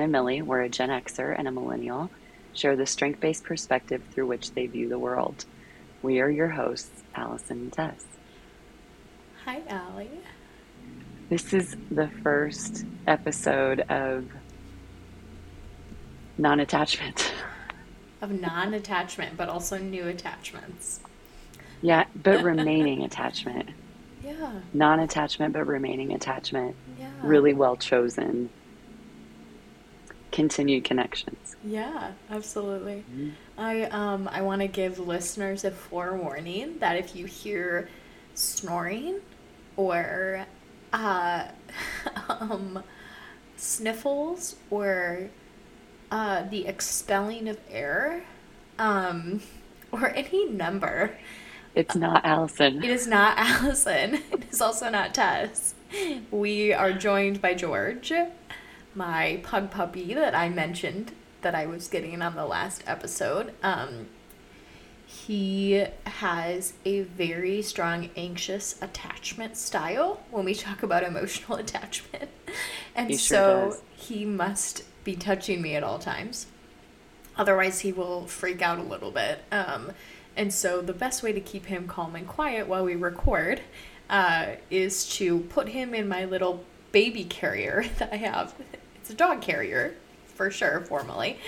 Genn and Millie, where a Gen Xer and a millennial share the strength based perspective through which they view the world. We are your hosts, Allison and Tess. Hi, Allie. This is the first episode of non attachment. Of non attachment, but also new attachments. Yeah, but remaining attachment. Yeah. Non attachment, but remaining attachment. Yeah. Really well chosen. Continued connections. Yeah, absolutely. Mm-hmm. I um I want to give listeners a forewarning that if you hear snoring or uh um sniffles or uh the expelling of air um or any number It's not Allison. It is not Allison. It is also not Tess. We are joined by George, my pug puppy that I mentioned that I was getting on the last episode. Um, he has a very strong anxious attachment style when we talk about emotional attachment. And He sure so does. he must be touching me at all times. Otherwise, he will freak out a little bit. Um, and so, the best way to keep him calm and quiet while we record uh, is to put him in my little baby carrier that I have. A dog carrier, for sure, formally.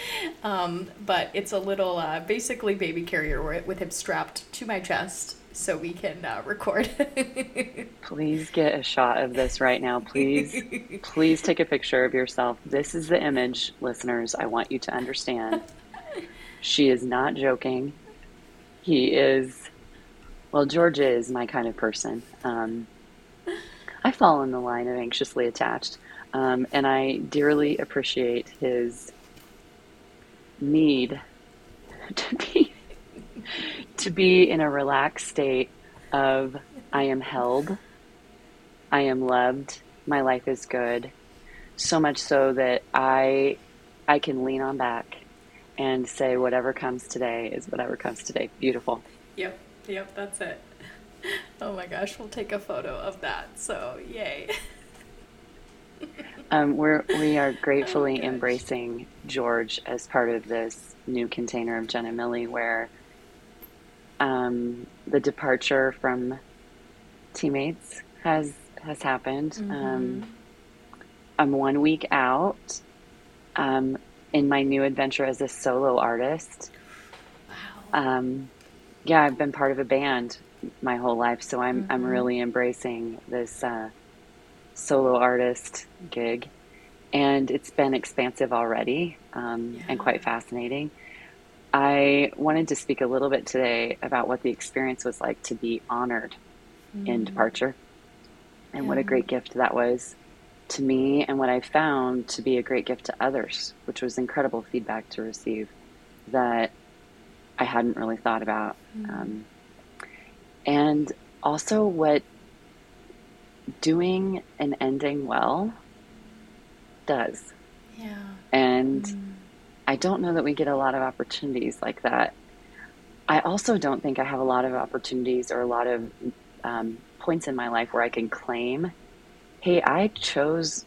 Um, but it's a little, uh, basically, baby carrier with, with him strapped to my chest so we can uh, record. Please get a shot of this right now. Please, please take a picture of yourself. This is the image, listeners. I want you to understand. She is not joking. He is, well, George is my kind of person. Um, I fall in the line of anxiously attached, um, and I dearly appreciate his need to be to be in a relaxed state of I am held, I am loved, my life is good, so much so that I I can lean on back and say whatever comes today is whatever comes today. Beautiful. Yep, yep, that's it. Oh my gosh, we'll take a photo of that. So, yay. Um, we're we are gratefully gosh. embracing George as part of this new container of Genn and Millie, where um, the departure from teammates has has happened. Um, I'm one week out um, in my new adventure as a solo artist. Wow. Um, yeah, I've been part of a band my whole life, so I'm I'm Mhm. really embracing this uh, solo artist gig, and it's been expansive already um, Yeah. and quite fascinating. I wanted to speak a little bit today about what the experience was like to be honored in Mm. departure, and what a great gift that was to me, and what I found to be a great gift to others, which was incredible feedback to receive that I hadn't really thought about. Mm. Um, and also, what doing and ending well does. Yeah. And Mm. I don't know that we get a lot of opportunities like that. I also don't think I have a lot of opportunities or a lot of um, points in my life where I can claim, hey, I chose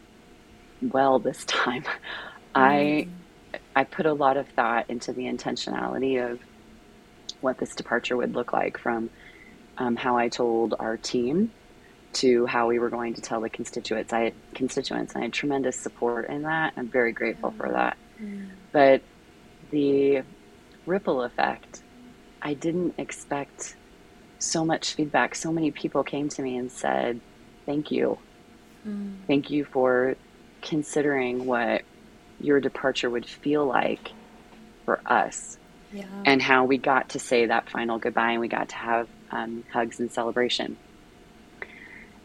well this time. I I put a lot of thought into the intentionality of what this departure would look like from um, how I told our team to how we were going to tell the constituents. I had constituents, and I had tremendous support in that. I'm very grateful for that. Mm. But the ripple effect, I didn't expect so much feedback. So many people came to me and said, Thank you. Mm. Thank you for considering what your departure would feel like for us Yeah. and how we got to say that final goodbye and we got to have um, hugs and celebration.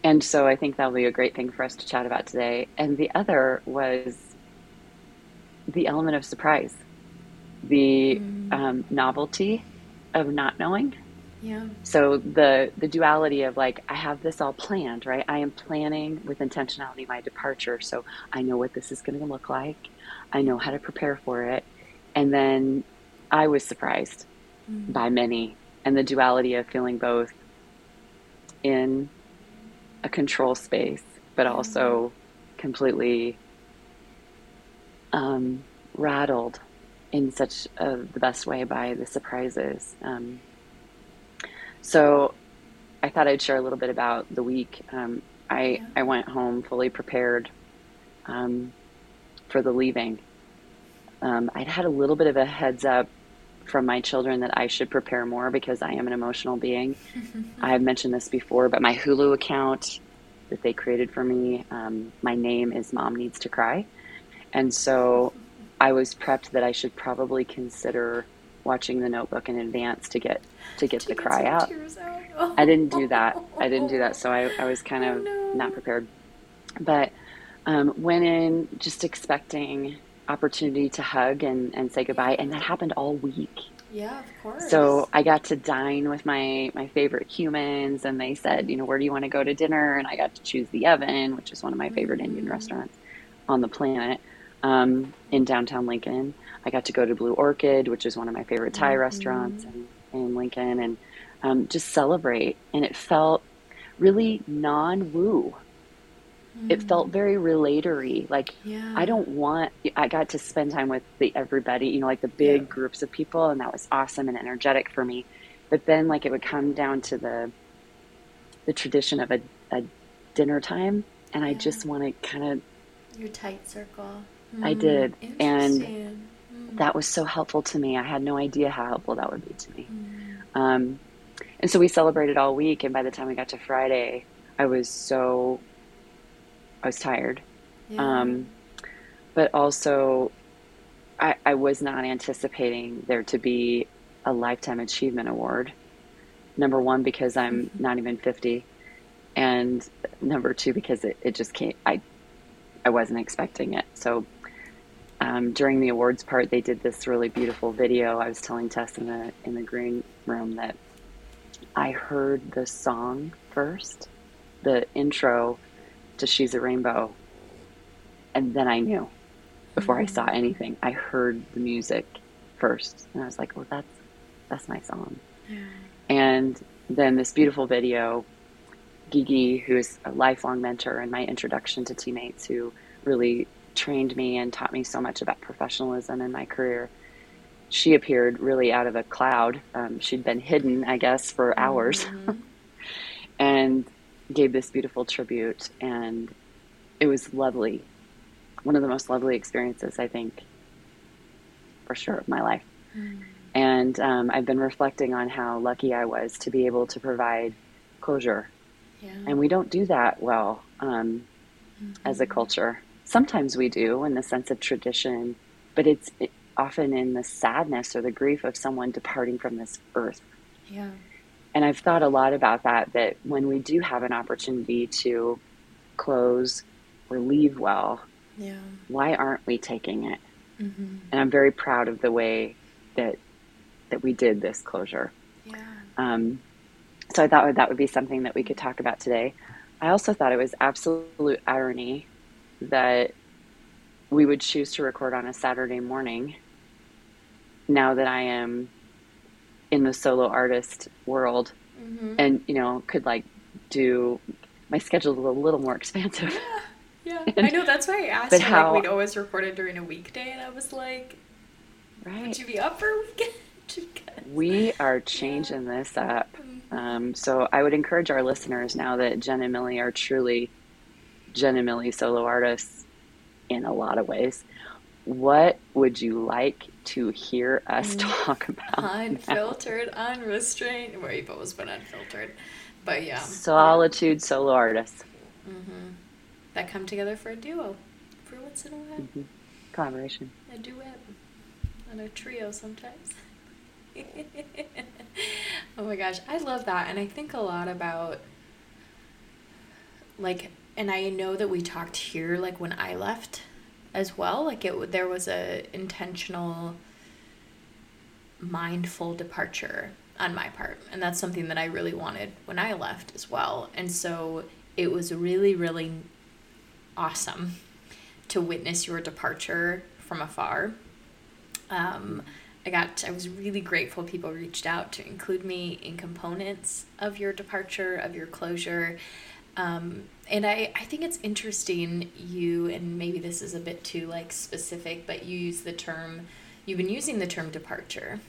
And so I think that'll be a great thing for us to chat about today. And the other was the element of surprise, the Mm. um, novelty of not knowing. yeah. So the the duality of like I have this all planned, right? I am planning with intentionality my departure, so I know what this is going to look like. I know how to prepare for it, and then I was surprised Mm. by many, and the duality of feeling both in a control space, but also completely um, rattled in such a, the best way by the surprises. Um, so I thought I'd share a little bit about the week. Um, I Yeah. I went home fully prepared um, for the leaving. Um, I'd had a little bit of a heads up from my children that I should prepare more because I am an emotional being. I have mentioned this before, but my Hulu account that they created for me, um, my name is Mom Needs to Cry. And so I was prepped that I should probably consider watching the notebook in advance to get to get To the get cry out. out. I didn't do that. I didn't do that. So I, I was kind Oh, of no. not prepared. But um, went in just expecting opportunity to hug and, and say goodbye. And that happened all week. Yeah, of course. So I got to dine with my, my favorite humans. And they said, you know, where do you want to go to dinner? And I got to choose the Oven, which is one of my favorite Indian Mhm. restaurants on the planet um, in downtown Lincoln. I got to go to Blue Orchid, which is one of my favorite Thai Mhm. restaurants in, in Lincoln, and um, just celebrate. And it felt really non woo. It felt very relatory. Like, yeah. I don't want, I got to spend time with the everybody, you know, like the big Yeah. groups of people, and that was awesome and energetic for me. But then, like, it would come down to the, the tradition of a, a dinner time, and I just want to kind of Your tight circle. I Mm, did, and interesting. Mm, that was so helpful to me. I had no idea how helpful that would be to me. mm. Um, and so we celebrated all week, and by the time we got to Friday, I was so, I was tired. Yeah. Um, but also, I, I was not anticipating there to be a Lifetime Achievement Award. Number one, because I'm not even 50. And number two, because it, it just came, I, I wasn't expecting it. So um, during the awards part, they did this really beautiful video. I was telling Tess in the, in the green room that I heard the song first, the intro to She's a Rainbow, and then I knew before I saw anything. I heard the music first, and I was like, "Well, that's that's my song." yeah. And then this beautiful video, Gigi, who is a lifelong mentor and my introduction to teammates, who really trained me and taught me so much about professionalism in my career. She appeared really out of a cloud. Um, she'd been hidden, I guess, for hours Mhm. and gave this beautiful tribute. And it was lovely. One of the most lovely experiences, I think, for sure, of my life. Mm. And um, I've been reflecting on how lucky I was to be able to provide closure. Yeah. And we don't do that well um, as a Mhm. culture. Sometimes we do in the sense of tradition, but it's it, often in the sadness or the grief of someone departing from this earth. Yeah. And I've thought a lot about that, that when we do have an opportunity to close or leave well, Yeah. why aren't we taking it? Mm-hmm. And I'm very proud of the way that that we did this closure. Yeah. Um, so I thought that would be something that we could talk about today. I also thought it was absolute irony that we would choose to record on a Saturday morning now that I am in the solo artist world Mm-hmm. and, you know, could like do my schedule is a little more expansive. Yeah. And- I know that's why I asked you how- like we'd always record it during a weekday and I was like, Right. would you be up for a weekend? We are changing this up. Um, so I would encourage our listeners now that Genn and Millie are truly Genn and Millie solo artists in a lot of ways. What would you like to hear us Mm. talk about? now? unfiltered, unrestrained. Well, you've always been unfiltered, but yeah. Solitude solo artists. hmm That come together for a duo, for once in a while, Mhm. Collaboration. a duet, and a trio sometimes. oh my gosh, I love that, and I think a lot about like, and I know that we talked here like when I left as well. Like it, there was a intentional mindful departure on my part. And that's something that I really wanted when I left as well. And so it was really, really awesome to witness your departure from afar. Um, I got, I was really grateful people reached out to include me in components of your departure, of your closure. Um, and I, I think it's interesting you and maybe this is a bit too like specific but you use the term you've been using the term departure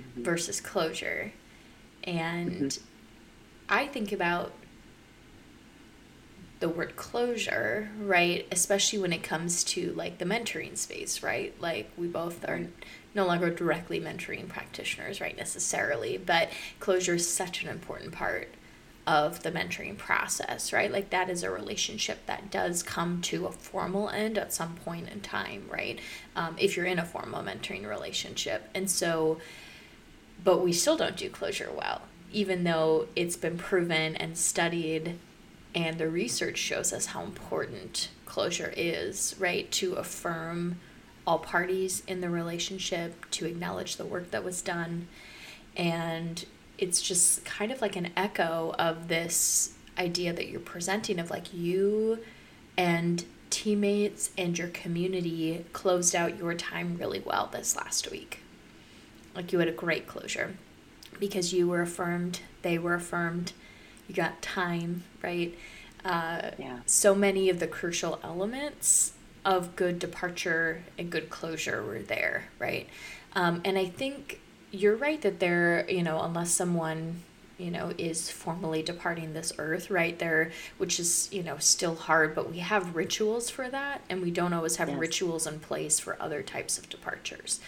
mm-hmm. versus closure and mm-hmm. i think about the word closure right especially when it comes to like the mentoring space right like we both are no longer directly mentoring practitioners right necessarily but closure is such an important part of the mentoring process, right? Like that is a relationship that does come to a formal end at some point in time, right? Um, if you're in a formal mentoring relationship. And so, but we still don't do closure well, even though it's been proven and studied and the research shows us how important closure is, right? To affirm all parties in the relationship, to acknowledge the work that was done. And it's just kind of like an echo of this idea that you're presenting of like you and teammates and your community closed out your time really well this last week. Like you had a great closure because you were affirmed, they were affirmed, you got time, right? Uh, yeah. So many of the crucial elements of good departure and good closure were there, right? Um, and I think you're right that there, you know, unless someone you know is formally departing this earth right there which is you know still hard but we have rituals for that and we don't always have yes. rituals in place for other types of departures.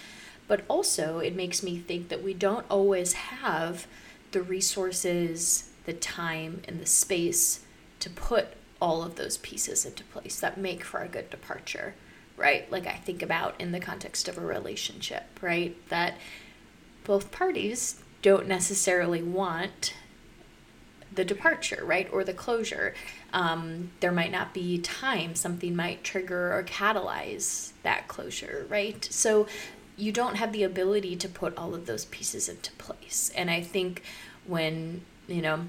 But also it makes me think that we don't always have the resources the time and the space to put all of those pieces into place that make for a good departure right? Like i think about in the context of a relationship right? That both parties don't necessarily want the departure, right, or the closure. Um, there might not be time, something might trigger or catalyze that closure, right? So you don't have the ability to put all of those pieces into place. And I think when, you know,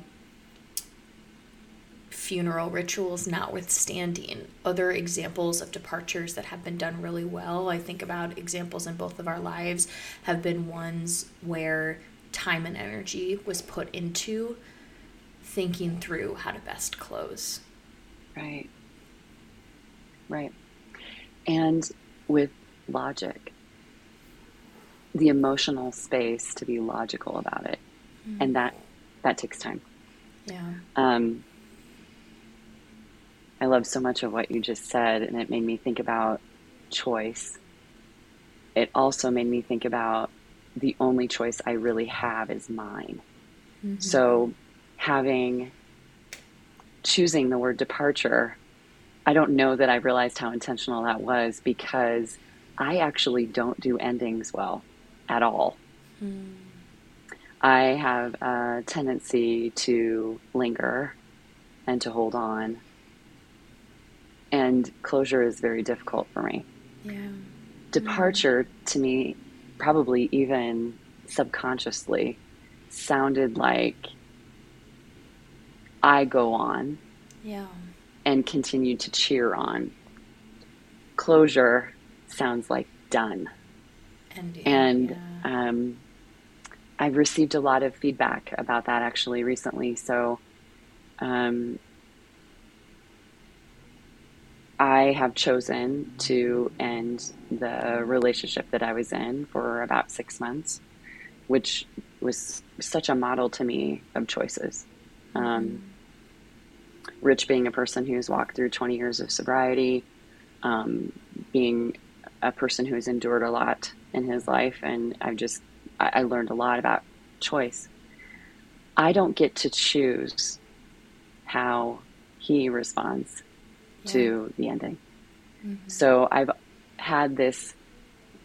funeral rituals notwithstanding, other examples of departures that have been done really well, I think about examples in both of our lives, have been ones where time and energy was put into thinking through how to best close. Right. Right. And with logic, the emotional space to be logical about it. Mm-hmm. And that that takes time. Yeah. Um, I love so much of what you just said, and it made me think about choice. It also made me think about the only choice I really have is mine. Mm-hmm. So, having choosing the word departure, I don't know that I realized how intentional that was because I actually don't do endings well at all. Mm. I have a tendency to linger and to hold on and closure is very difficult for me. Yeah. Departure mm to me, probably even subconsciously, sounded like I go on. Yeah. And continue to cheer on. Closure sounds like done. Ending, and yeah. um, I've received a lot of feedback about that actually recently. So um, I have chosen to end the relationship that I was in for about six months, which was such a model to me of choices. Um, Rich being a person who's walked through 20 years of sobriety, um, being a person who has endured a lot in his life, and I've just I, I learned a lot about choice. I don't get to choose how he responds to the ending. Mm-hmm. So I've had this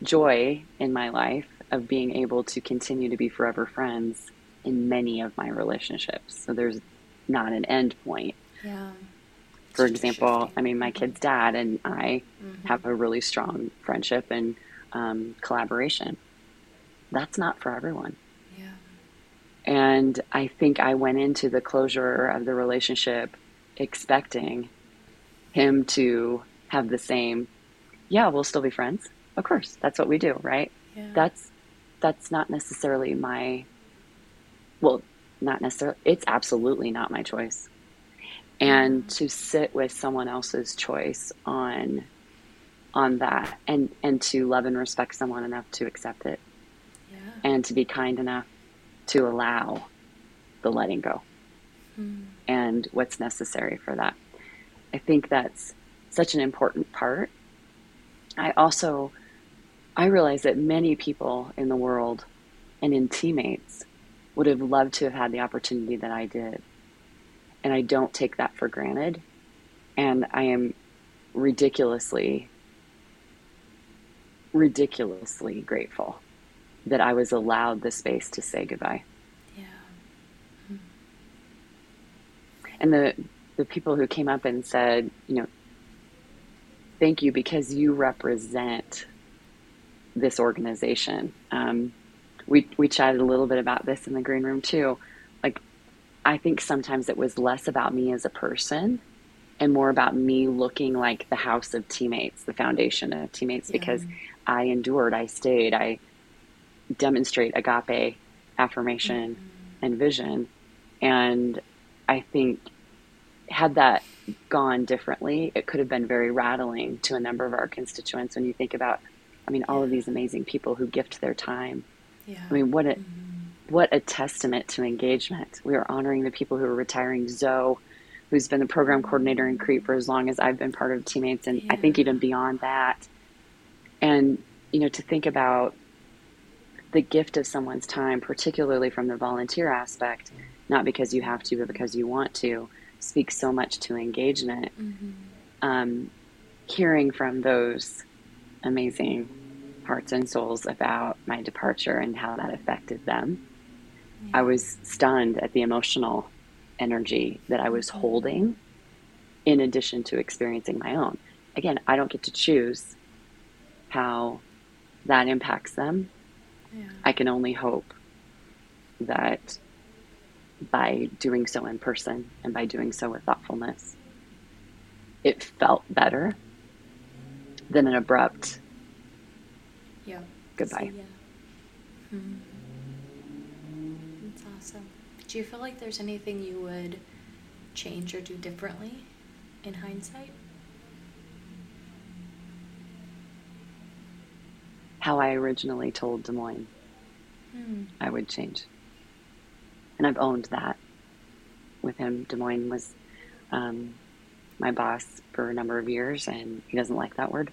joy in my life of being able to continue to be forever friends in many of my relationships. So there's not an end point. Yeah. For example, I mean, my kid's dad and I mm-hmm. have a really strong friendship and um, collaboration. That's not for everyone. Yeah. And I think I went into the closure of the relationship expecting him to have the same, yeah, we'll still be friends. Of course, that's what we do, right? Yeah. That's that's not necessarily my well, not necessarily it's absolutely not my choice. and to sit with someone else's choice on on that and and to love and respect someone enough to accept it Yeah. and to be kind enough to allow the letting go Mm. and what's necessary for that. I think that's such an important part. I also I realize that many people in the world and in teammates would have loved to have had the opportunity that I did. And I don't take that for granted. And I am ridiculously ridiculously grateful that I was allowed the space to say goodbye. Yeah. and the the people who came up and said, you know, thank you because you represent this organization. Um, we we chatted a little bit about this in the green room too. Like, I think sometimes it was less about me as a person and more about me looking like the house of teammates, the foundation of teammates, Yeah. because I endured, I stayed, I demonstrate agape affirmation and vision. And I think had that gone differently, it could have been very rattling to a number of our constituents when you think about, I mean, all of these amazing people who gift their time. Yeah. I mean, what a Mhm. what a testament to engagement. We are honoring the people who are retiring. Zoe, who's been the program coordinator in Crete for as long as I've been part of teammates, and I think even beyond that. And you know, to think about the gift of someone's time, particularly from the volunteer aspect, not because you have to, but because you want to, speaks so much to engagement. Mhm. Um, hearing from those amazing hearts and souls about my departure and how that affected them. I was stunned at the emotional energy that I was holding in addition to experiencing my own. Again, I don't get to choose how that impacts them. Yeah. I can only hope that by doing so in person and by doing so with thoughtfulness, it felt better than an abrupt Yeah. goodbye. So, yeah. Mhm. That's awesome. Do you feel like there's anything you would change or do differently in hindsight? How I originally told Des Moines Hmm. I would change. And I've owned that with him. Des Moines was um, my boss for a number of years, and he doesn't like that word.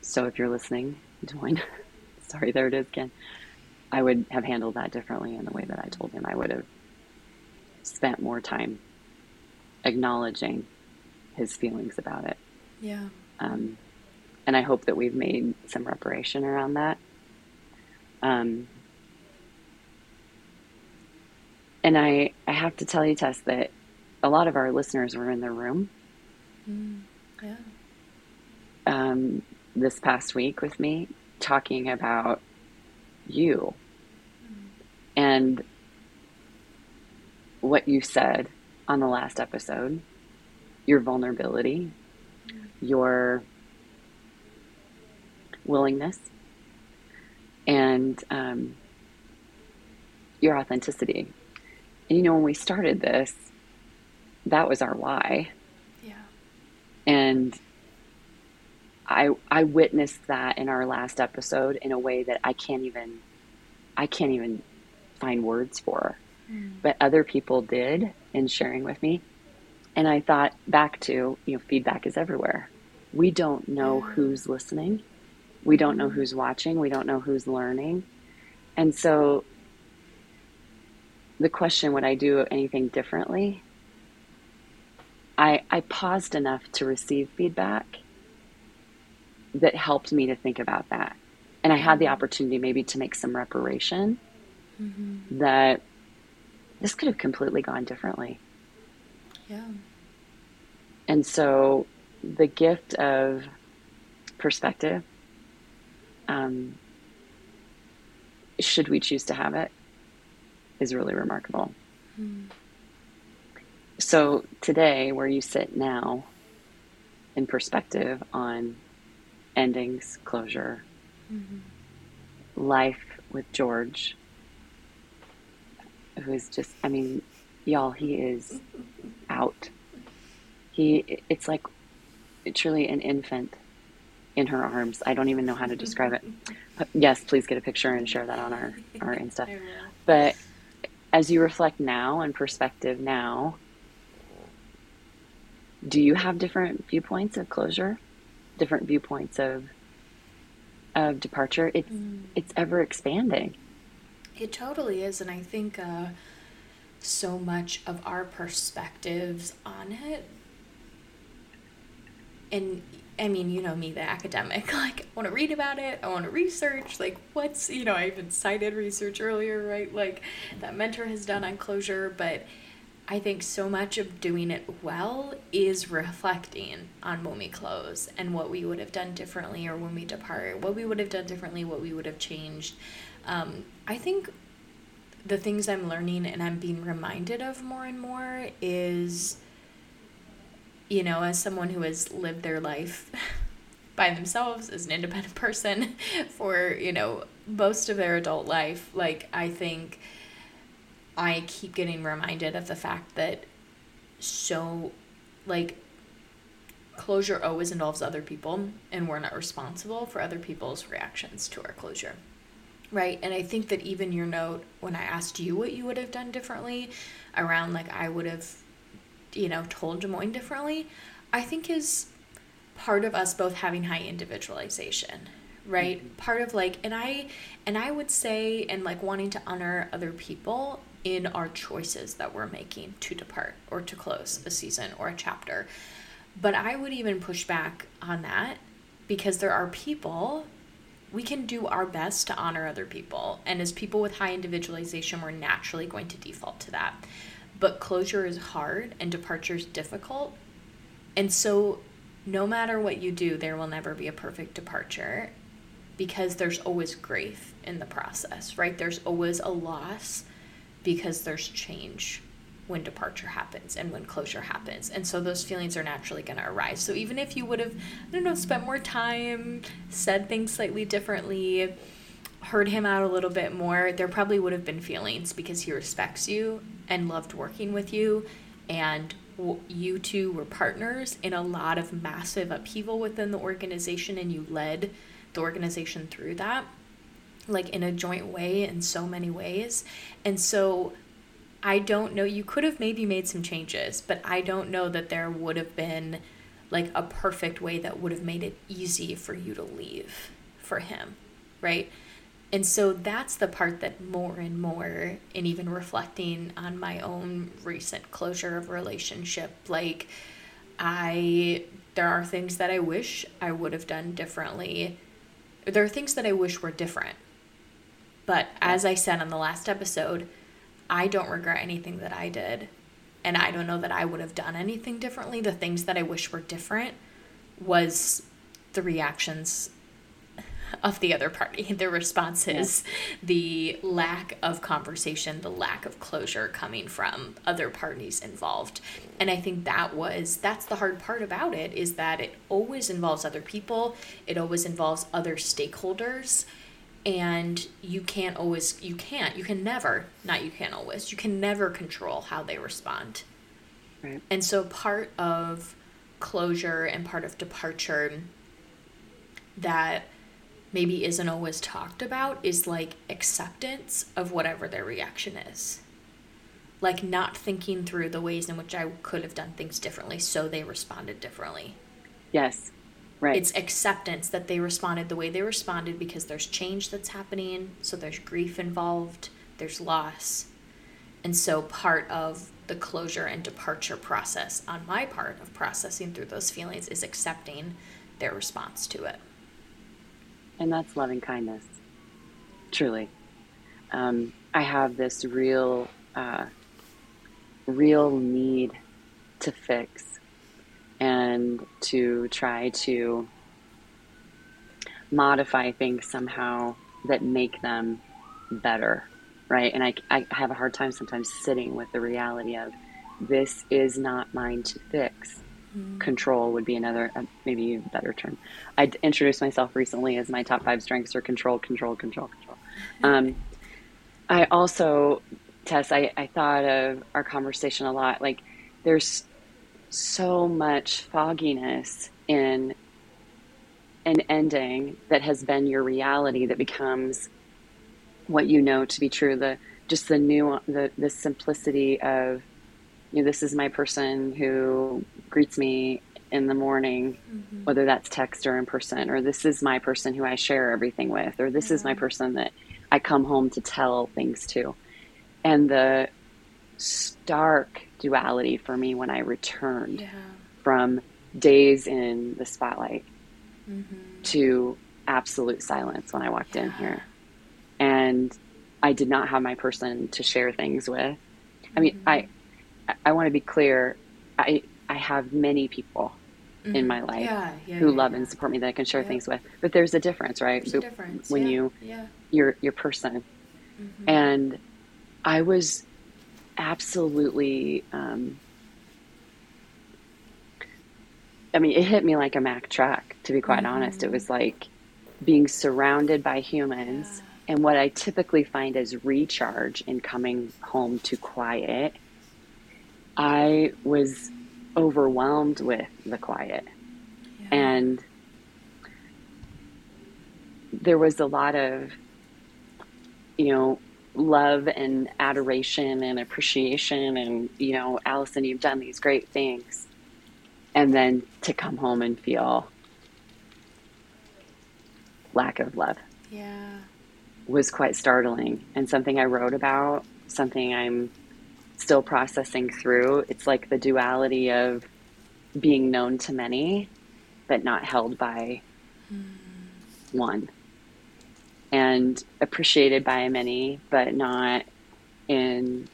So if you're listening, Des Moines, sorry, there it is again. I would have handled that differently in the way that I told him. I would have spent more time acknowledging his feelings about it. Yeah. Um, and I hope that we've made some reparation around that. Um, and I, I have to tell you, Tess, that a lot of our listeners were in the room Mm. Yeah. um, this past week with me talking about you and what you said on the last episode, your vulnerability, your willingness, and um, your authenticity. And you know, when we started this, that was our why. Yeah. And I I witnessed that in our last episode in a way that I can't even I can't even find words for. Mm. But other people did in sharing with me. And I thought back to, you know, feedback is everywhere. We don't know who's listening. We don't know who's watching. We don't know who's learning. And so the question, would I do anything differently? I, I paused enough to receive feedback that helped me to think about that. And I had the opportunity maybe to make some reparation Mhm. that this could have completely gone differently. Yeah. And so the gift of perspective, um, should we choose to have it, is really remarkable. Mm. So today, where you sit now, in perspective on endings, closure, Mhm. life with George, who is just, I mean, y'all, he is out. he it's like truly an infant in her arms. I don't even know how to describe it. But yes, please get a picture and share that on our our Insta. But as you reflect now and perspective now, do you have different viewpoints of closure? Different viewpoints of of departure? It's mm. it's ever expanding. It totally is, and I think uh, so much of our perspectives on it and I mean, you know me, the academic. Like, I want to read about it. I want to research. Like, what's, you know, I even cited research earlier, right? Like, that mentor has done on closure. But I think so much of doing it well is reflecting on when we close and what we would have done differently or when we depart, what we would have done differently, what we would have changed. Um, I think the things I'm learning and I'm being reminded of more and more is you know, as someone who has lived their life by themselves as an independent person for, you know, most of their adult life, like, I think I keep getting reminded of the fact that so, like, closure always involves other people, and we're not responsible for other people's reactions to our closure. Right. And I think that even your note, when I asked you what you would have done differently around, like, I would have you know, told Des Moines differently, I think is part of us both having high individualization right? Mm-hmm. part of like and i and i would say and like wanting to honor other people in our choices that we're making to depart or to close a season or a chapter. But i would even push back on that because there are people we can do our best to honor other people. And as people with high individualization we're naturally going to default to that but closure is hard and departure is difficult. And so, no matter what you do, there will never be a perfect departure because there's always grief in the process, right? There's always a loss because there's change when departure happens and when closure happens. And so those feelings are naturally going to arise. So even if you would have, I don't know, spent more time, said things slightly differently, heard him out a little bit more, there probably would have been feelings because he respects you and loved working with you. And you two were partners in a lot of massive upheaval within the organization, and you led the organization through that, like in a joint way in so many ways. And so I don't know, you could have maybe made some changes, but I don't know that there would have been like a perfect way that would have made it easy for you to leave for him, right? And so that's the part that more and more, and even reflecting on my own recent closure of relationship, like I, there are things that I wish I would have done differently. There are things that I wish were different. But as I said on the last episode, I don't regret anything that I did. And I don't know that I would have done anything differently. The things that I wish were different was the reactions of the other party, the responses, yeah. the lack of conversation, the lack of closure coming from other parties involved. And I think that was that's the hard part about it is that it always involves other people, it always involves other stakeholders and you can't always you can't you can never not you can't always you can never control how they respond right. and so part of closure and part of departure that maybe isn't always talked about is like acceptance of whatever their reaction is. Like not thinking through the ways in which I could have done things differently so they responded differently. Yes. Right. It's acceptance that they responded the way they responded because there's change that's happening, so there's grief involved, there's loss. And so part of the closure and departure process on my part of processing through those feelings is accepting their response to it. And that's loving kindness, truly. Um, I have this real, uh, real need to fix and to try to modify things somehow that make them better, right? And I, I have a hard time sometimes sitting with the reality of this is not mine to fix. Mm. Control would be another, uh, maybe a better term. I introduced myself recently as my top five strengths are control, control, control, control. Um, I also, Tess, I, I thought of our conversation a lot. Like, there's so much fogginess in an ending that has been your reality that becomes what you know to be true the just the new the the simplicity of you know this is my person who greets me in the morning mm-hmm. whether that's text or in person or this is my person who I share everything with or this yeah. is my person that I come home to tell things to and the stark duality for me when I returned yeah. from days in the spotlight mm-hmm. to absolute silence when I walked yeah. in here. And I did not have my person to share things with. I mean, mm-hmm. I I want to be clear. I I have many people mm-hmm. in my life yeah, yeah, who love and support me that I can share things with. But there's a difference, right? There's a difference. When you your your person. Mm-hmm. And I was absolutely um, I mean, it hit me like a Mack truck, to be quite mm-hmm. honest. It was like being surrounded by humans. Yeah. And what I typically find as recharge in coming home to quiet, I was overwhelmed with the quiet. Yeah. And there was a lot of, you know, love and adoration and appreciation. And, you know, Allison, you've done these great things and then to come home and feel lack of love. Yeah. Was quite startling and something I wrote about, something I'm still processing through. It's like the duality of being known to many, but not held by mm. one, and appreciated by many, but not in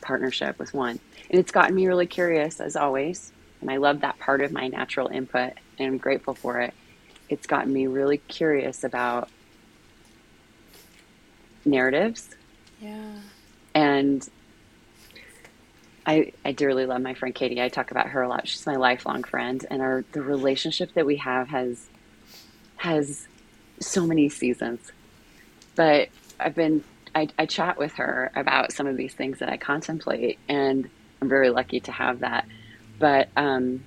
partnership with one. And it's gotten me really curious, as always, and I love that part of my natural input and I'm grateful for it. It's gotten me really curious about narratives. Yeah. And I, I dearly love my friend Katie. I talk about her a lot. She's my lifelong friend, and our the relationship that we have has has so many seasons. But I've been I, I chat with her about some of these things that I contemplate, and I'm very lucky to have that but um,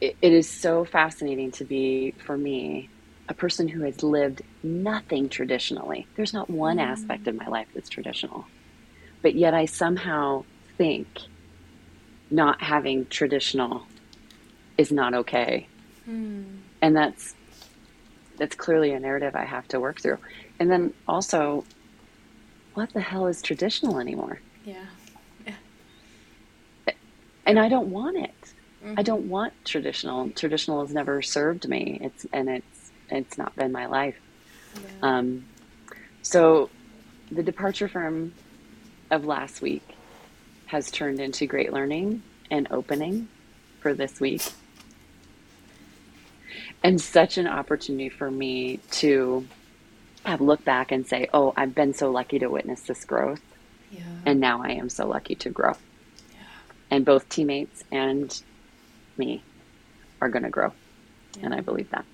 it, it is so fascinating to be, for me, a person who has lived nothing traditionally. There's not one mm. aspect of my life that's traditional. But yet I somehow think not having traditional is not okay. Mm. And that's that's clearly a narrative I have to work through. And then also what the hell is traditional anymore? Yeah and I don't want it. Mm-hmm. I don't want traditional. Traditional has never served me. It's and it's it's not been my life. Yeah. Um, so the departure from of last week has turned into great learning and opening for this week. And such an opportunity for me to have looked back and say, "Oh, I've been so lucky to witness this growth." Yeah. And now I am so lucky to grow and both teammates and me are going to grow. Yeah. And I believe that.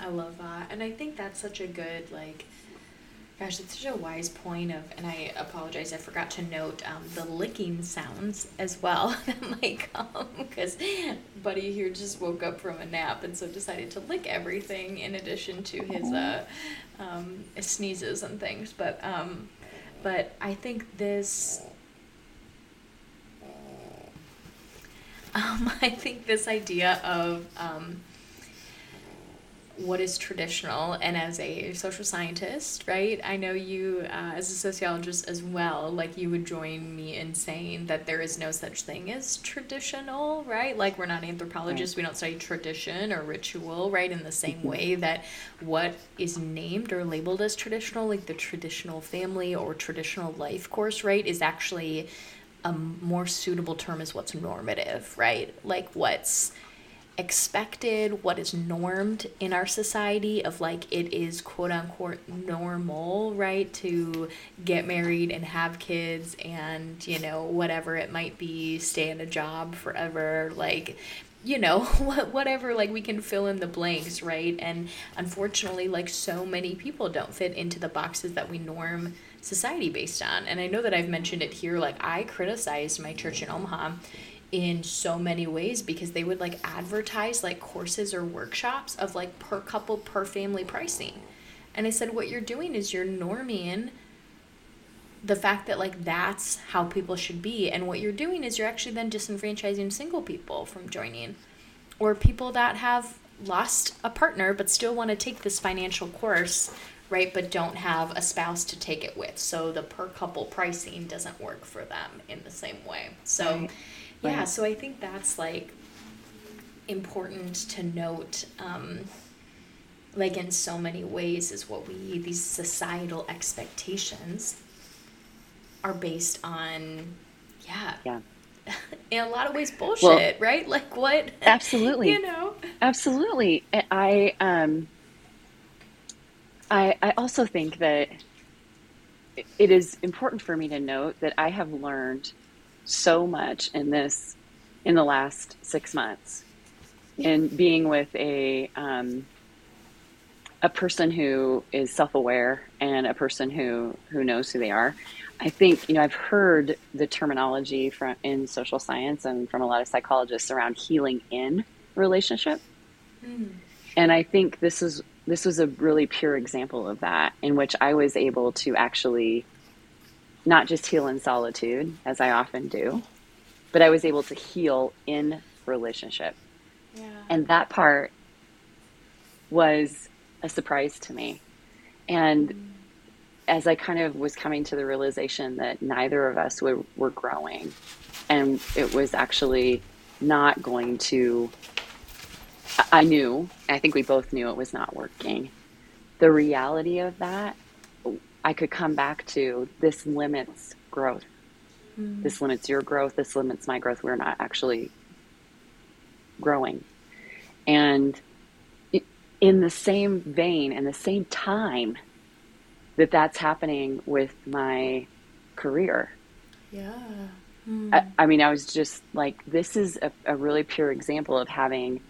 I love that. And I think that's such a good, like, gosh, it's such a wise point of, and I apologize, I forgot to note um, the licking sounds as well that might come because Buddy here just woke up from a nap and so decided to lick everything in addition to his uh, um, sneezes and things. But, um, but I think this Um, I think this idea of um, what is traditional, and as a social scientist, right? I know you, uh, as a sociologist as well, like you would join me in saying that there is no such thing as traditional, right? Like we're not anthropologists, we don't study tradition or ritual, right? In the same mm-hmm. way that what is named or labeled as traditional, like the traditional family or traditional life course, right, is actually a more suitable term is what's normative, right? Like what's expected, what is normed in our society of like it is quote unquote normal, right? To get married and have kids and, you know, whatever it might be, stay in a job forever. Like you know whatever like we can fill in the blanks right and unfortunately like so many people don't fit into the boxes that we norm society based on and i know that i've mentioned it here like i criticized my church in omaha in so many ways because they would like advertise like courses or workshops of like per couple per family pricing. And i said what you're doing is you're norming the fact that like that's how people should be. And what you're doing is you're actually then disenfranchising single people from joining or people that have lost a partner but still want to take this financial course right but don't have a spouse to take it with. So the per couple pricing doesn't work for them in the same way. So right. Yeah so i think that's like important to note um, like in so many ways is what we these societal expectations are based on yeah. Yeah. In a lot of ways bullshit well, right? Like what? absolutely. You know? Absolutely. I um i i also think that it is important for me to note that i have learned so much in this in the last six months in being with a um, a person who is self-aware and a person who who knows who they are I think you know I've heard the terminology from in social science and from a lot of psychologists around healing in relationship, mm. and I think this is this was a really pure example of that in which I was able to actually not just heal in solitude as I often do, but I was able to heal in relationship, yeah. and that part was a surprise to me, and. Mm as I kind of was coming to the realization that neither of us were, were growing, and it was actually not going to, I knew, I think we both knew it was not working. The reality of that, I could come back to this limits growth. Mm. This limits your growth. This limits my growth. We're not actually growing. And in the same vein, in the same time, that that's happening with my career. Yeah. Mm. I, I, mean, I was just like, this is a, a, really pure example of having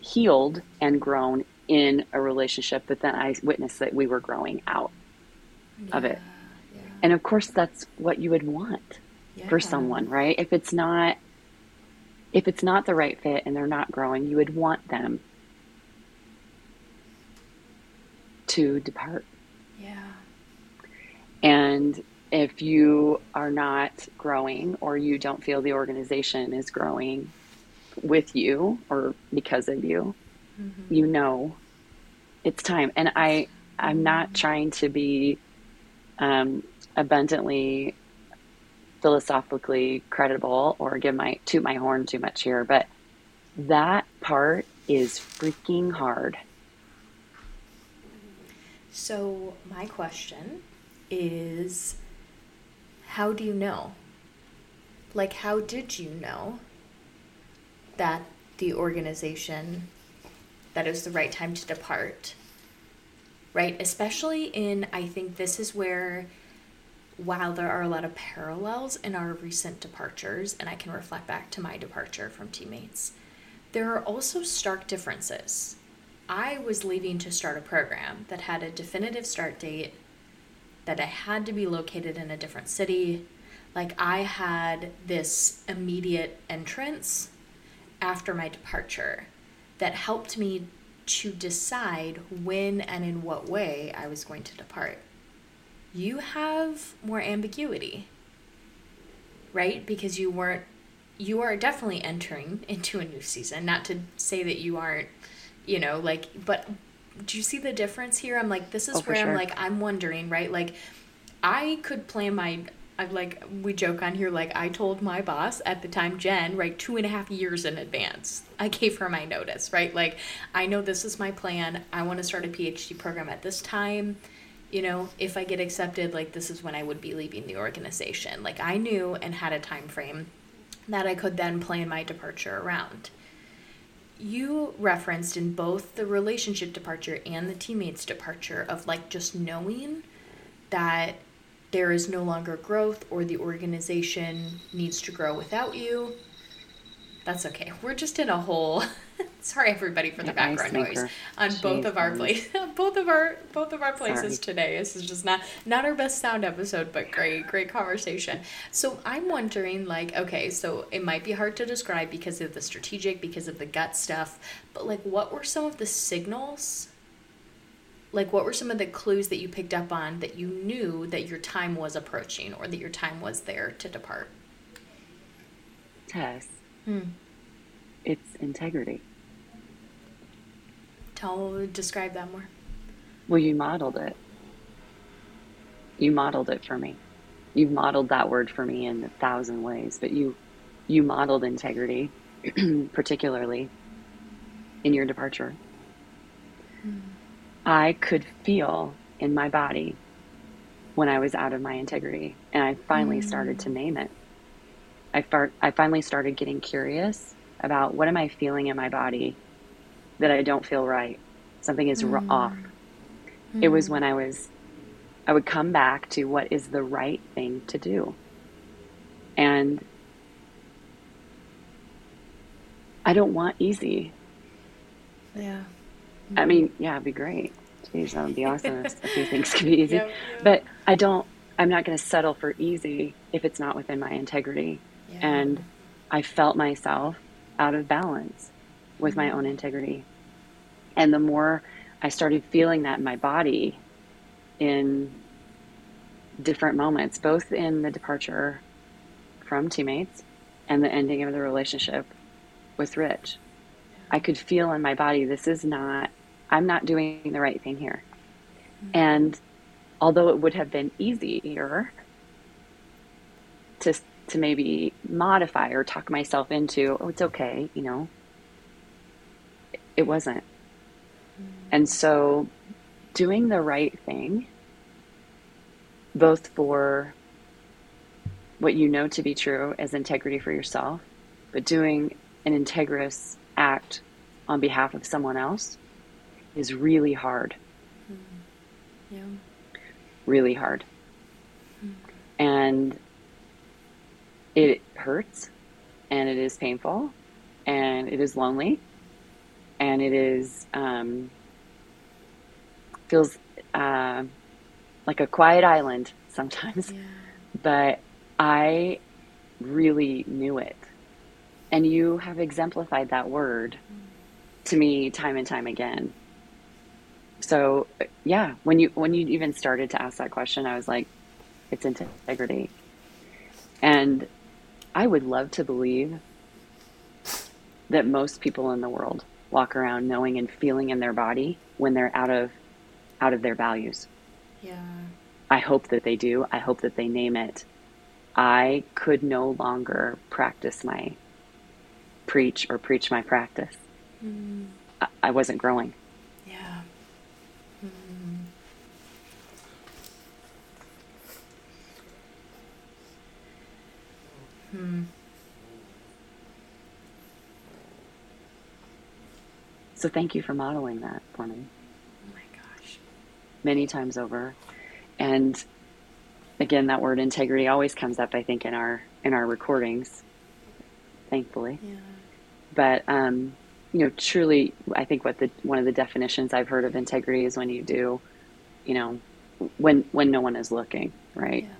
healed and grown in a relationship, but then I witnessed that we were growing out yeah. of it. Yeah. And of course, that's what you would want yeah. for someone, right? If it's not, if it's not the right fit and they're not growing, you would want them to depart. Yeah. And if you are not growing or you don't feel the organization is growing with you or because of you, mm-hmm. you know it's time. And I, I'm not trying to be um, abundantly philosophically credible or give my toot my horn too much here, but that part is freaking hard. So my question is how do you know? Like, how did you know that the organization, that it was the right time to depart? Right? Especially in, I think this is where, while there are a lot of parallels in our recent departures, and I can reflect back to my departure from teammates, there are also stark differences. I was leaving to start a program that had a definitive start date that I had to be located in a different city. Like I had this immediate entrance after my departure that helped me to decide when and in what way I was going to depart. You have more ambiguity, right? Because you weren't, you are definitely entering into a new season. Not to say that you aren't, you know, like, but do you see the difference here? I'm like, this is oh, where sure. I'm like, I'm wondering, right? Like, I could plan my I like we joke on here like I told my boss at the time Genn right two and a half years in advance I gave her my notice right? Like I know this is my plan I want to start a PhD program at this time. You know if I get accepted like this is when I would be leaving the organization. Like I knew and had a time frame that I could then plan my departure around. You referenced in both the relationship departure and the teammates departure of like just knowing that there is no longer growth or the organization needs to grow without you That's okay. We're just in a whole. Sorry, everybody, for the background noise on both of our Jeez, place, both of our both of our places Sorry. today. This is just not not our best sound episode, but great, great conversation. So I'm wondering, like, okay, so it might be hard to describe because of the strategic, because of the gut stuff, but like, what were some of the signals? Like, what were some of the clues that you picked up on that you knew that your time was approaching, or that your time was there to depart? Tess, Hmm. it's integrity. Tell, describe that more. Well, you modeled it. You modeled it for me. You've modeled that word for me in a thousand ways, but you you modeled integrity, particularly in your departure. I could feel in my body when I was out of my integrity, and I finally started to name it. I far, I finally started getting curious about what am I feeling in my body that I don't feel right. Something is ro- mm. off. It was when I was, I would come back to what is the right thing to do. And I don't want easy. Yeah. I mean, mm-hmm. yeah, it'd be great. Jeez, that would be awesome if a few things could be easy. Yep, yep. But I don't, I'm not going to settle for easy if it's not within my integrity. Yeah. And I felt myself out of balance with my mm-hmm. own integrity. And the more I started feeling that in my body in different moments, both in the departure from teammates and the ending of the relationship with Rich, I could feel in my body this is not, I'm not doing the right thing here. And although it would have been easier to to maybe modify or talk myself into, oh, it's okay, you know, it wasn't. And so doing the right thing, both for what you know to be true as integrity for yourself, but doing an integrous act on behalf of someone else is really hard, Yeah. really hard. And it hurts and it is painful and it is lonely and it is um, feels uh, like a quiet island sometimes. Yeah. but i really knew it. And you have exemplified that word to me time and time again so yeah when you when you even started to ask that question i was like it's integrity and i would love to believe that most people in the world walk around knowing and feeling in their body when they're out of out of their values Yeah. I hope that they do. I hope that they name it. I could no longer practice my preach or preach my practice. Mm-hmm. I, I wasn't growing. Yeah. Mm. Hmm. So thank you for modeling that for me Oh my gosh. many times over. And again, that word integrity always comes up, I think, in our in our recordings, thankfully. Yeah. but um, you know truly i think what the one of the definitions i've heard of integrity is when you do you know when when no one is looking right Yeah.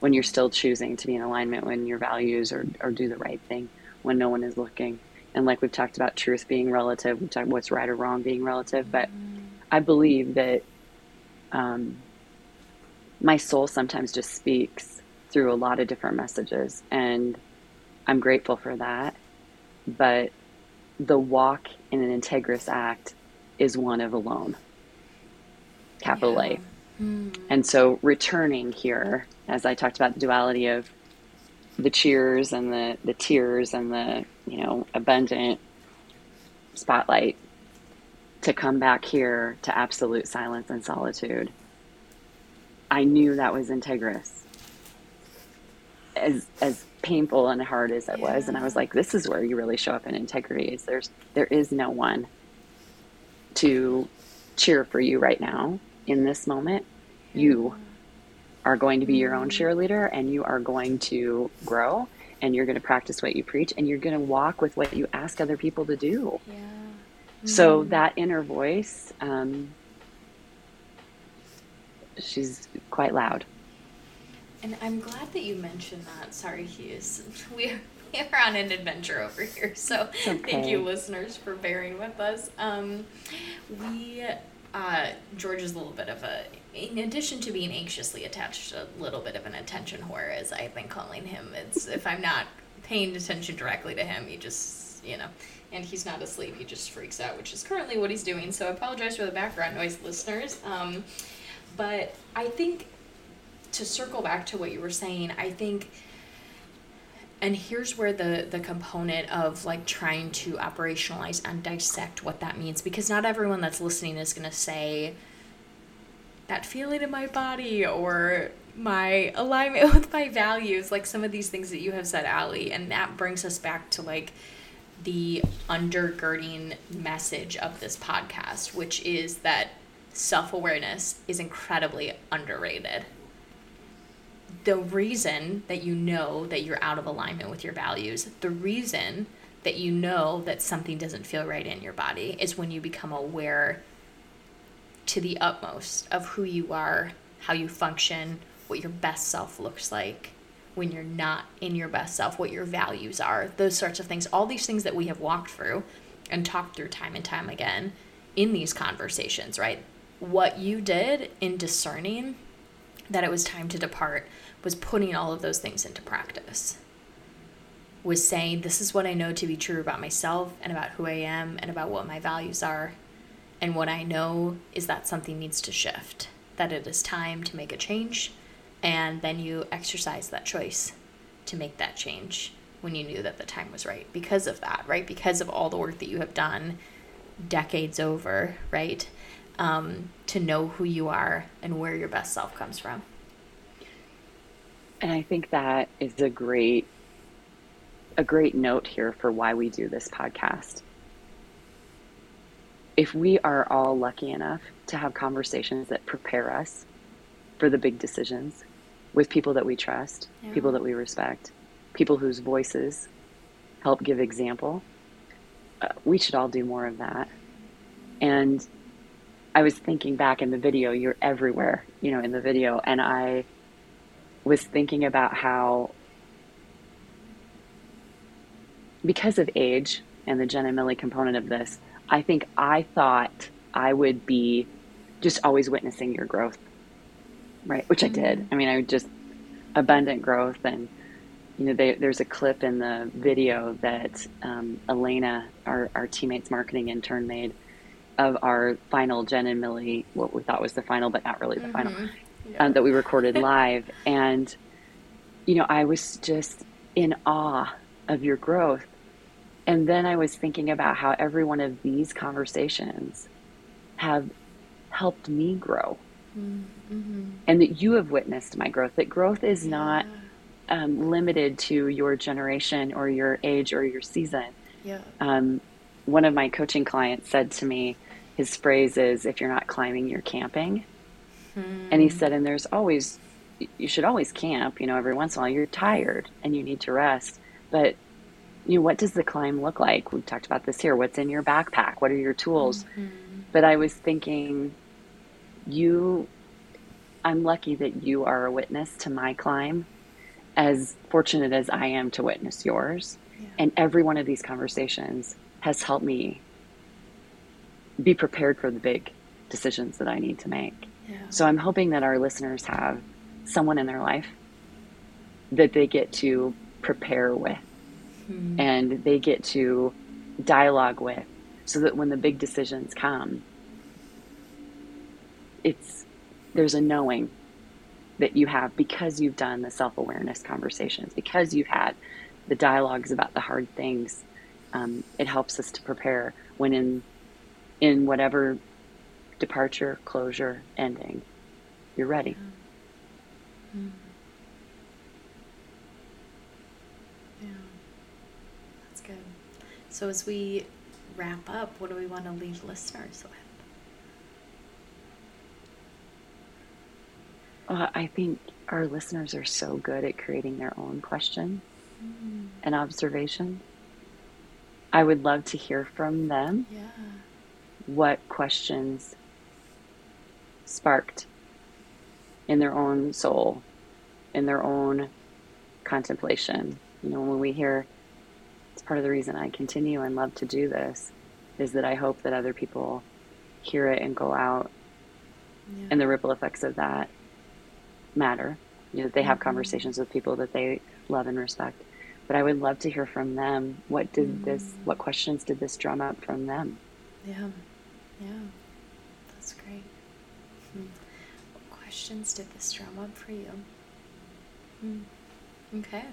When you're still choosing to be in alignment when your values or, or do the right thing when no one is looking and like we've talked about truth being relative we talked what's right or wrong being relative but i believe that um, my soul sometimes just speaks through a lot of different messages and i'm grateful for that but the walk in an integrous act is one of alone capital Yeah. a Hmm. and so returning here as i talked about the duality of the cheers and the the tears and the you know abundant spotlight to come back here to absolute silence and solitude. I knew that was integrous as as painful and hard as it was and i was like this is where you really show up in integrity is there's there is no one to cheer for you right now in this moment. You are going to be your own cheerleader and you are going to grow and you're going to practice what you preach and you're going to walk with what you ask other people to do. Yeah. So Mm. that inner voice, um, she's quite loud. And I'm glad that you mentioned that. Sorry, Hughes. We are, we are on an adventure over here. So thank you, listeners, for bearing with us. Um, we, uh, George is a little bit of a, in addition to being anxiously attached, a little bit of an attention whore, as I've been calling him. It's if I'm not paying attention directly to him, he just, you know, and he's not asleep. He just freaks out, which is currently what he's doing. So I apologize for the background noise, listeners. Um, but I think to circle back to what you were saying, I think and here's where the the component of like trying to operationalize and dissect what that means because not everyone that's listening is going to say that feeling in my body or my alignment with my values like some of these things that you have said Ali and that brings us back to like the undergirding message of this podcast which is that self-awareness is incredibly underrated. The reason that you know that you're out of alignment with your values, the reason that you know that something doesn't feel right in your body is when you become aware to the utmost of who you are, how you function, what your best self looks like when you're not in your best self, what your values are, those sorts of things. All these things that we have walked through and talked through time and time again in these conversations, right? What you did in discerning that it was time to depart was putting all of those things into practice. Was saying, This is what I know to be true about myself and about who I am and about what my values are. And what I know is that something needs to shift, that it is time to make a change. And then you exercise that choice to make that change when you knew that the time was right because of that, right? Because of all the work that you have done decades over, right? Um, to know who you are and where your best self comes from. And I think that is a great a great note here for why we do this podcast. If we are all lucky enough to have conversations that prepare us for the big decisions with people that we trust, Yeah. people that we respect, people whose voices help give example, uh, we should all do more of that. And I was thinking back in the video, you're everywhere, you know, in the video, and I was thinking about how because of age and the Genn and Millie component of this, I think I thought I would be just always witnessing your growth, right? Which I did. I mean, I just abundant growth, and you know, they, there's a clip in the video that um, Elena, our our teammates marketing intern, made of our final Genn and Millie, what we thought was the final, but not really the final um, that we recorded live. And, you know, I was just in awe of your growth. And then I was thinking about how every one of these conversations have helped me grow Mm-hmm. and that you have witnessed my growth, that growth is not um, limited to your generation or your age or your season. Yeah. Um, one of my coaching clients said to me, his phrase is, if you're not climbing, you're camping. And he said, and there's always, you should always camp, you know, every once in a while you're tired and you need to rest. But, you know, what does the climb look like? We've talked about this here. What's in your backpack? What are your tools? Mm-hmm. But I was thinking, you, I'm lucky that you are a witness to my climb, as fortunate as I am to witness yours. Yeah. And every one of these conversations has helped me be prepared for the big decisions that I need to make. Yeah. So I'm hoping that our listeners have someone in their life that they get to prepare with Mhm. and they get to dialogue with so that when the big decisions come it's there's a knowing that you have because you've done the self-awareness conversations because you've had the dialogues about the hard things um, it helps us to prepare when in in whatever departure closure ending you're ready. Yeah. That's good. So as we wrap up, what do we want to leave listeners with? Well, I think our listeners are so good at creating their own questions mm. and observation. I would love to hear from them. Yeah. What questions sparked in their own soul, in their own contemplation. You know, when we hear, part of the reason I continue and love to do this, is that I hope that other people hear it and go out, yeah. and the ripple effects of that matter. You know, they have mm-hmm. conversations with people that they love and respect. But I would love to hear from them. What did mm. this? What questions did this drum up from them? Yeah, yeah, that's great. Hmm. What questions did this drum up for you? Hmm. Okay.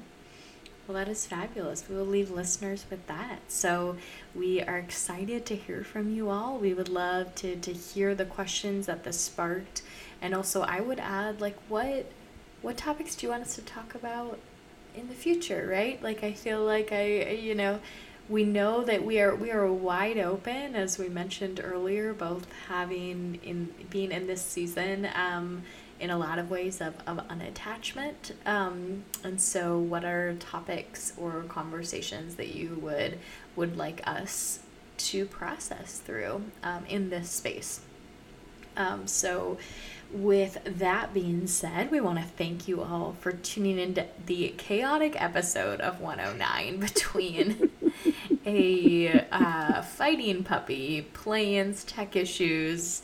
Well, that is fabulous. We will leave listeners with that. So, we are excited to hear from you all. We would love to, to hear the questions that this sparked. And also, I would add, like, what what topics do you want us to talk about in the future, right? Like, I feel like I, you know, we know that we are we are wide open, as we mentioned earlier, both having in being in this season. Um, in a lot of ways of, of unattachment. Um, and so, what are topics or conversations that you would would like us to process through um, in this space? Um, so, with that being said, we want to thank you all for tuning into the chaotic episode of 109 between a uh, fighting puppy, plans, tech issues,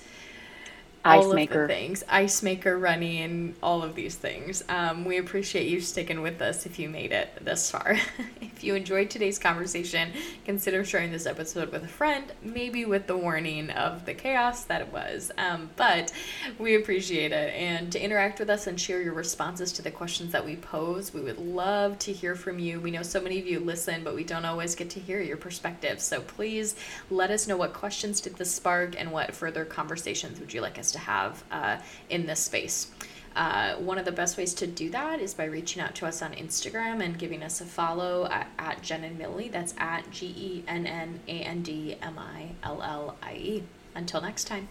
Ice all maker. of the things, ice maker running, all of these things. Um, we appreciate you sticking with us if you made it this far. if you enjoyed today's conversation, consider sharing this episode with a friend, maybe with the warning of the chaos that it was. Um, but we appreciate it. And to interact with us and share your responses to the questions that we pose, we would love to hear from you. We know so many of you listen, but we don't always get to hear your perspective. So please let us know what questions did this spark and what further conversations would you like us to have uh, in this space. Uh, one of the best ways to do that is by reaching out to us on Instagram and giving us a follow at, at Genn and Millie. That's at G E N N A N D M I L L I E. Until next time.